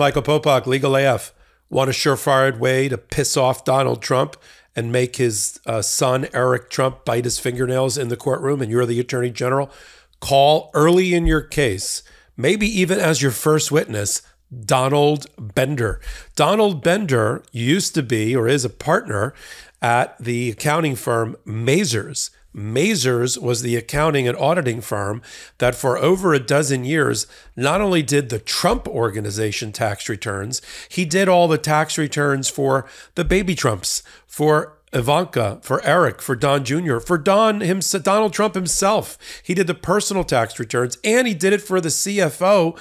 Michael Popok, Legal AF, want a surefire way to piss off Donald Trump and make his uh, son, Eric Trump, bite his fingernails in the courtroom, and you're the attorney general? Call early in your case, maybe even as your first witness, Donald Bender. Donald Bender used to be or is a partner at the accounting firm Mazars. Mazars was the accounting and auditing firm that for over a dozen years not only did the Trump organization tax returns, he did all the tax returns for the baby Trumps, for Ivanka, for Eric, for Don Jr., for Don himself, Donald Trump himself. He did the personal tax returns and he did it for the CFO,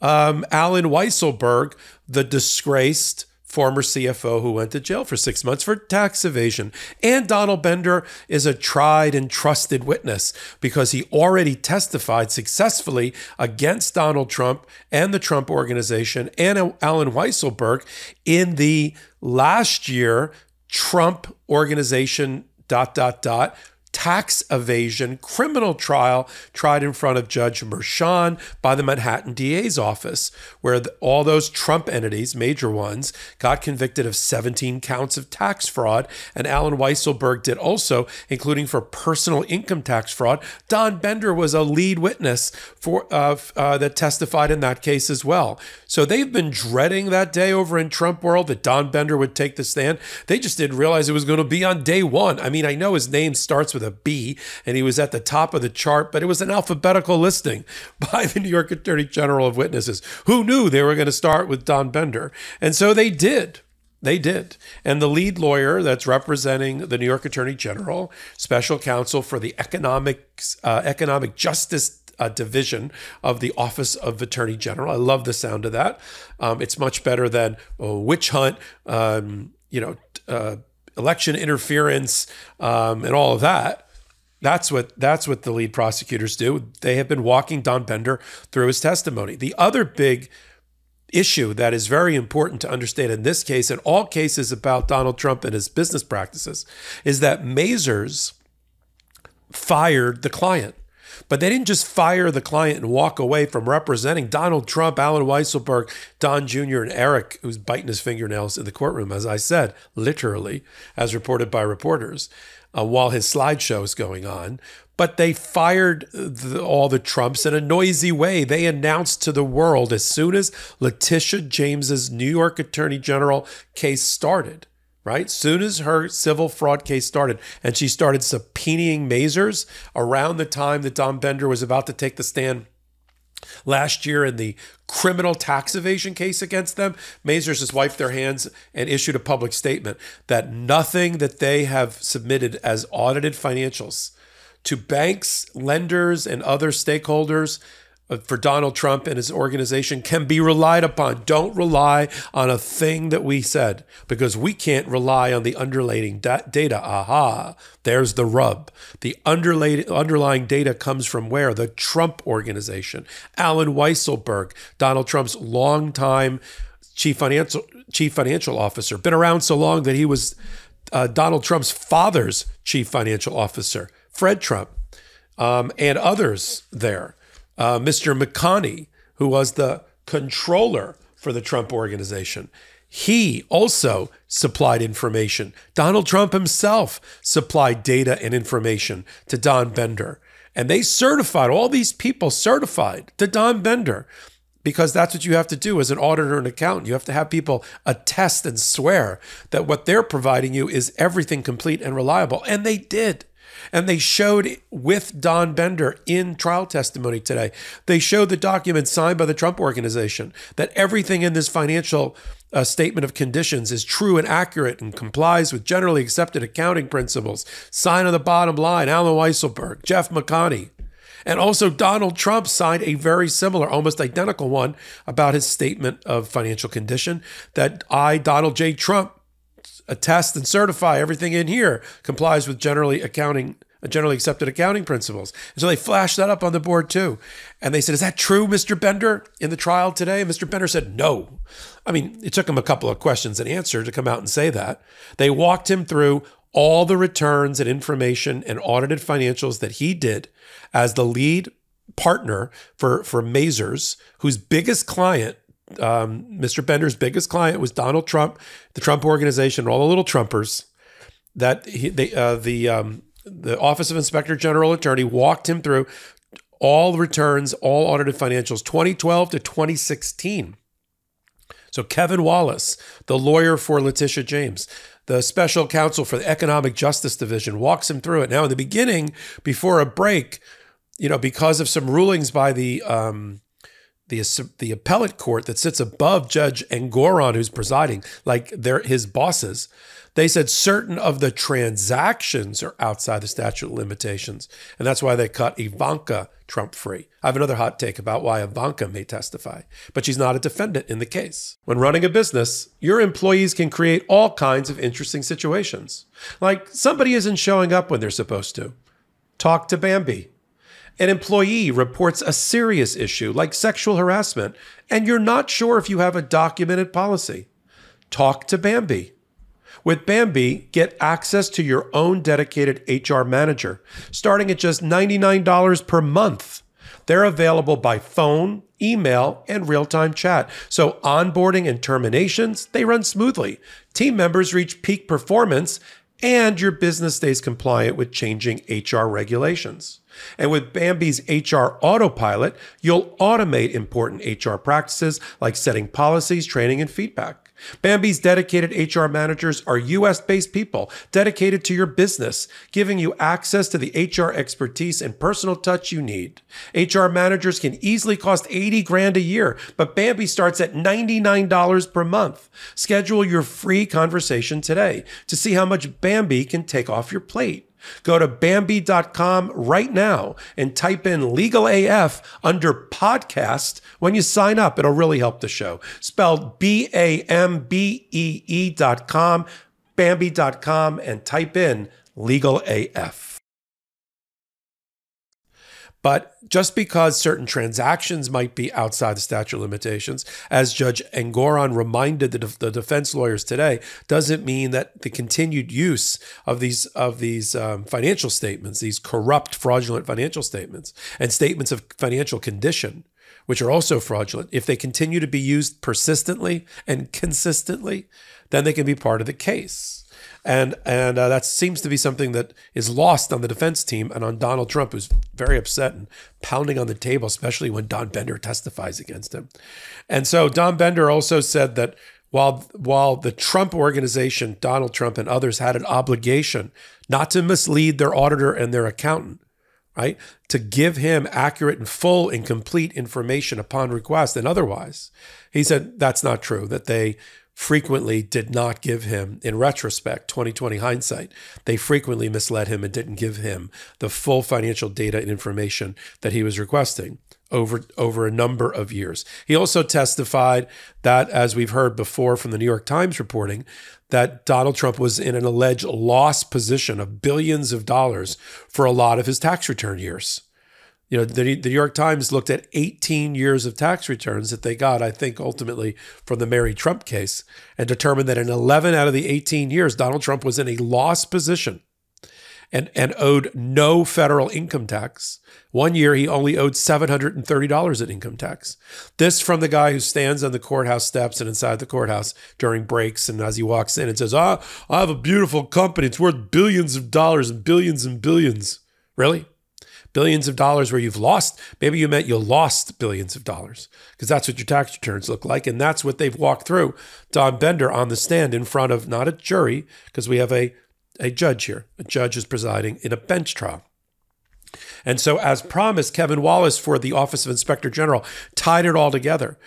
um, Allen Weisselberg, the disgraced former CFO who went to jail for six months for tax evasion. And Donald Bender is a tried and trusted witness because he already testified successfully against Donald Trump and the Trump organization and Allen Weisselberg in the last year Trump organization dot dot dot tax evasion criminal trial tried in front of Judge Merchan by the Manhattan DA's office, where the, all those Trump entities, major ones, got convicted of 17 counts of tax fraud. And Allen Weisselberg did also, including for personal income tax fraud. Don Bender was a lead witness for uh, uh, that testified in that case as well. So they've been dreading that day over in Trump world that Don Bender would take the stand. They just didn't realize it was going to be on day one. I mean, I know his name starts with a B and he was at the top of the chart, but it was an alphabetical listing by the New York Attorney General of Witnesses. Who knew they were going to start with Don Bender? And so they did. They did. And the lead lawyer that's representing the New York Attorney General, special counsel for the economic, uh, economic justice uh, division of the Office of Attorney General. I love the sound of that. Um, it's much better than a witch hunt, um, you know, uh, election interference, um, and all of that. That's what that's what the lead prosecutors do. They have been walking Don Bender through his testimony. The other big issue that is very important to understand in this case and all cases about Donald Trump and his business practices is that Mazars fired the client. But they didn't just fire the client and walk away from representing Donald Trump, Allen Weisselberg, Don Jr., and Eric, who's biting his fingernails in the courtroom, as I said, literally, as reported by reporters, uh, while his slideshow is going on. But they fired the, all the Trumps in a noisy way. They announced to the world as soon as Letitia James's New York Attorney General case started right? Soon as her civil fraud case started and she started subpoenaing Mazars around the time that Don Bender was about to take the stand last year in the criminal tax evasion case against them, Mazars has wiped their hands and issued a public statement that nothing that they have submitted as audited financials to banks, lenders, and other stakeholders for Donald Trump and his organization can be relied upon. Don't rely on a thing that we said because we can't rely on the underlying data. Aha, there's the rub. The underlying data comes from where? The Trump organization. Allen Weisselberg, Donald Trump's longtime chief financial chief financial officer, been around so long that he was uh, Donald Trump's father's chief financial officer, Fred Trump, um, and others there uh, Mr. McConney, who was the controller for the Trump organization. He also supplied information. Donald Trump himself supplied data and information to Don Bender. And they certified, all these people certified to Don Bender because that's what you have to do as an auditor and accountant. You have to have people attest and swear that what they're providing you is everything complete and reliable. And they did. And they showed with Don Bender in trial testimony today, they showed the document signed by the Trump organization that everything in this financial uh, statement of conditions is true and accurate and complies with generally accepted accounting principles. Sign on the bottom line, Allen Weisselberg, Jeff McConney. And also, Donald Trump signed a very similar, almost identical one about his statement of financial condition that I, Donald J. Trump, attest and certify everything in here complies with generally accounting generally accepted accounting principles. And so they flashed that up on the board too. And they said, Is that true, Mr. Bender, in the trial today? And Mr. Bender said, No. I mean, it took him a couple of questions and answer to come out and say that. They walked him through all the returns and information and audited financials that he did as the lead partner for, for Mazars, whose biggest client um, Mr. Bender's biggest client was Donald Trump, the Trump organization, all the little Trumpers. That he, they, uh, the um, the Office of Inspector General Attorney walked him through all returns, all audited financials, 2012 to 2016. So Kevin Wallace, the lawyer for Letitia James, the special counsel for the Economic Justice Division, walks him through it. Now, in the beginning, before a break, you know, because of some rulings by the um, the the appellate court that sits above Judge Engoron, who's presiding, like they're his bosses, they said certain of the transactions are outside the statute of limitations. And that's why they cut Ivanka Trump free. I have another hot take about why Ivanka may testify, but she's not a defendant in the case. When running a business, your employees can create all kinds of interesting situations. Like somebody isn't showing up when they're supposed to. Talk to Bambee. An employee reports a serious issue like sexual harassment, and you're not sure if you have a documented policy. Talk to Bambee. With Bambee, get access to your own dedicated HR manager, starting at just $99 per month. They're available by phone, email, and real time chat. So onboarding and terminations, they run smoothly. Team members reach peak performance, and your business stays compliant with changing HR regulations. And with Bambee's HR Autopilot, you'll automate important HR practices like setting policies, training, and feedback. Bambee's dedicated HR managers are US based people dedicated to your business, giving you access to the HR expertise and personal touch you need. HR managers can easily cost 80 grand a year, but Bambee starts at $99 per month. Schedule your free conversation today to see how much Bambee can take off your plate. Go to Bambee.com right now and type in legal AF under podcast when you sign up. It'll really help the show. Spelled B A M B E E.com, Bambee.com, and type in legal AF. But just because certain transactions might be outside the statute of limitations, as Judge Engoron reminded the, de- the defense lawyers today, doesn't mean that the continued use of these of these um, financial statements, these corrupt, fraudulent financial statements, and statements of financial condition, which are also fraudulent, if they continue to be used persistently and consistently, then they can be part of the case and and uh, that seems to be something that is lost on the defense team and on Donald Trump, who's very upset and pounding on the table, especially when Don Bender testifies against him. And so Don Bender also said that while while the Trump organization, Donald Trump and others had an obligation not to mislead their auditor and their accountant, right? To give him accurate and full and complete information upon request and otherwise. He said that's not true, that they frequently did not give him, in retrospect, 2020 hindsight, they frequently misled him and didn't give him the full financial data and information that he was requesting over, over a number of years. He also testified that, as we've heard before from the New York Times reporting, that Donald Trump was in an alleged loss position of billions of dollars for a lot of his tax return years you know, the, the New York Times looked at 18 years of tax returns that they got, I think, ultimately from the Mary Trump case, and determined that in 11 out of the 18 years, Donald Trump was in a loss position and, and owed no federal income tax. One year, he only owed $730 in income tax. This from the guy who stands on the courthouse steps and inside the courthouse during breaks and as he walks in and says, Ah, I have a beautiful company. It's worth billions of dollars and billions and billions. Really? Billions of dollars where you've lost. Maybe you meant you lost billions of dollars because that's what your tax returns look like. And that's what they've walked through Don Bender on the stand in front of not a jury, because we have a, a judge here. A judge is presiding in a bench trial. And so, as promised, Kevin Wallace for the Office of Inspector General tied it all together.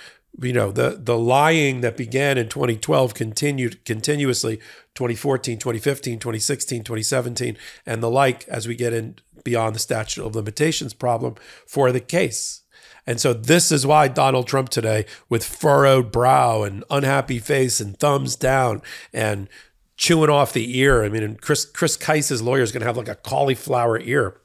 You know, the the lying that began in 2012 continued continuously 2014, 2015, 2016, 2017, and the like as we get in beyond the statute of limitations problem for the case. And so this is why Donald Trump today, with furrowed brow and unhappy face and thumbs down and chewing off the ear. I mean, and Chris Chris Kise's lawyer is going to have like a cauliflower ear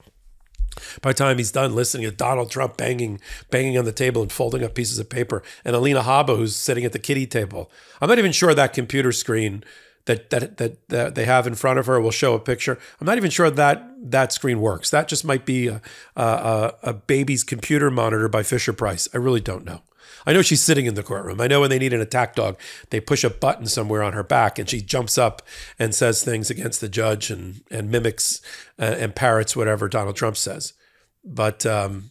by the time he's done listening to Donald Trump banging banging on the table and folding up pieces of paper, and Alina Habba who's sitting at the kiddie table. I'm not even sure that computer screen that, that that that they have in front of her will show a picture. I'm not even sure that that screen works. That just might be a, a, a baby's computer monitor by Fisher Price. I really don't know. I know she's sitting in the courtroom. I know when they need an attack dog, they push a button somewhere on her back and she jumps up and says things against the judge and, and mimics uh, and parrots whatever Donald Trump says. But, um,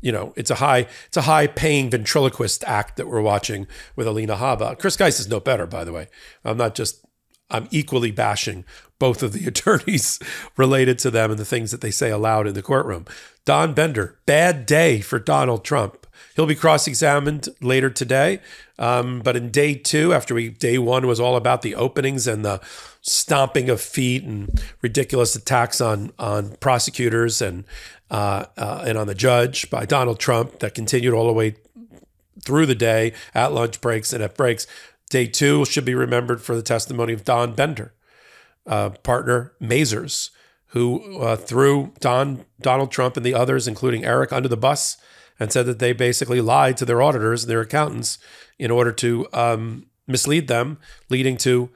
you know, it's a high, it's a high paying ventriloquist act that we're watching with Alina Habba. Chris Kise is no better, by the way. I'm not just, I'm equally bashing both of the attorneys related to them and the things that they say aloud in the courtroom. Don Bender, bad day for Donald Trump. He'll be cross examined later today. Um, but in day two, after we day one was all about the openings and the stomping of feet and ridiculous attacks on on prosecutors and uh, uh, and on the judge by Donald Trump that continued all the way through the day at lunch breaks and at breaks. Day two should be remembered for the testimony of Don Bender, uh, partner Mazars, who uh, threw Don Donald Trump and the others, including Eric, under the bus and said that they basically lied to their auditors their accountants in order to um, mislead them, leading to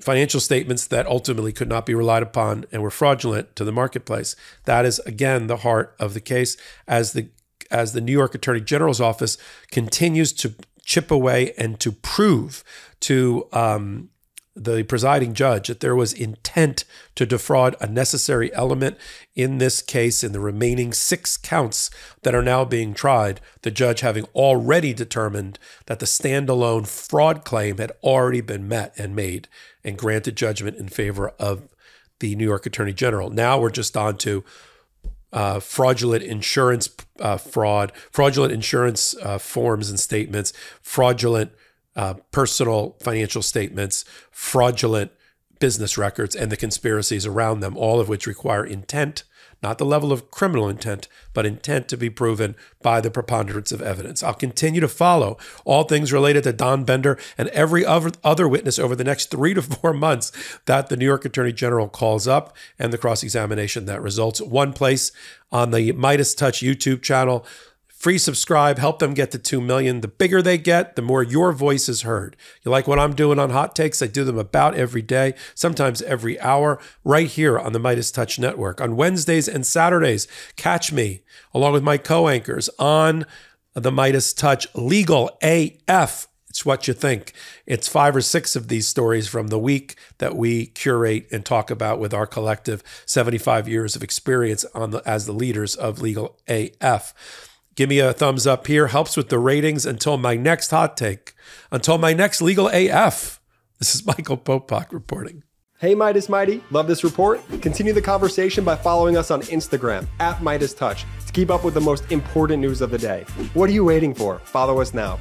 financial statements that ultimately could not be relied upon and were fraudulent to the marketplace. That is again the heart of the case as the as the New York Attorney General's office continues to chip away and to prove to um, the presiding judge that there was intent to defraud a necessary element in this case in the remaining six counts that are now being tried the judge having already determined that the standalone fraud claim had already been met and made and granted judgment in favor of the New York Attorney General. Now we're just on to uh, fraudulent insurance uh, fraud fraudulent insurance uh, forms and statements fraudulent uh, personal financial statements, fraudulent business records, and the conspiracies around them, all of which require intent, not the level of criminal intent, but intent to be proven by the preponderance of evidence. I'll continue to follow all things related to Don Bender and every other witness over the next three to four months that the New York Attorney General calls up and the cross examination that results. One place on the Meidas Touch YouTube channel free subscribe, help them get to 2 million. The bigger they get, the more your voice is heard. You like what I'm doing on Hot Takes? I do them about every day, sometimes every hour, right here on the Meidas Touch Network. On Wednesdays and Saturdays, catch me along with my co anchors on the Meidas Touch Legal AF. It's what you think. It's five or six of these stories from the week that we curate and talk about with our collective 75 years of experience on the, as the leaders of Legal AF. Give me a thumbs up here. Helps with the ratings until my next hot take, until my next legal AF. This is Michael Popok reporting. Hey Meidas Mighty, love this report? Continue the conversation by following us on Instagram at Meidas Touch to keep up with the most important news of the day. What are you waiting for? Follow us now.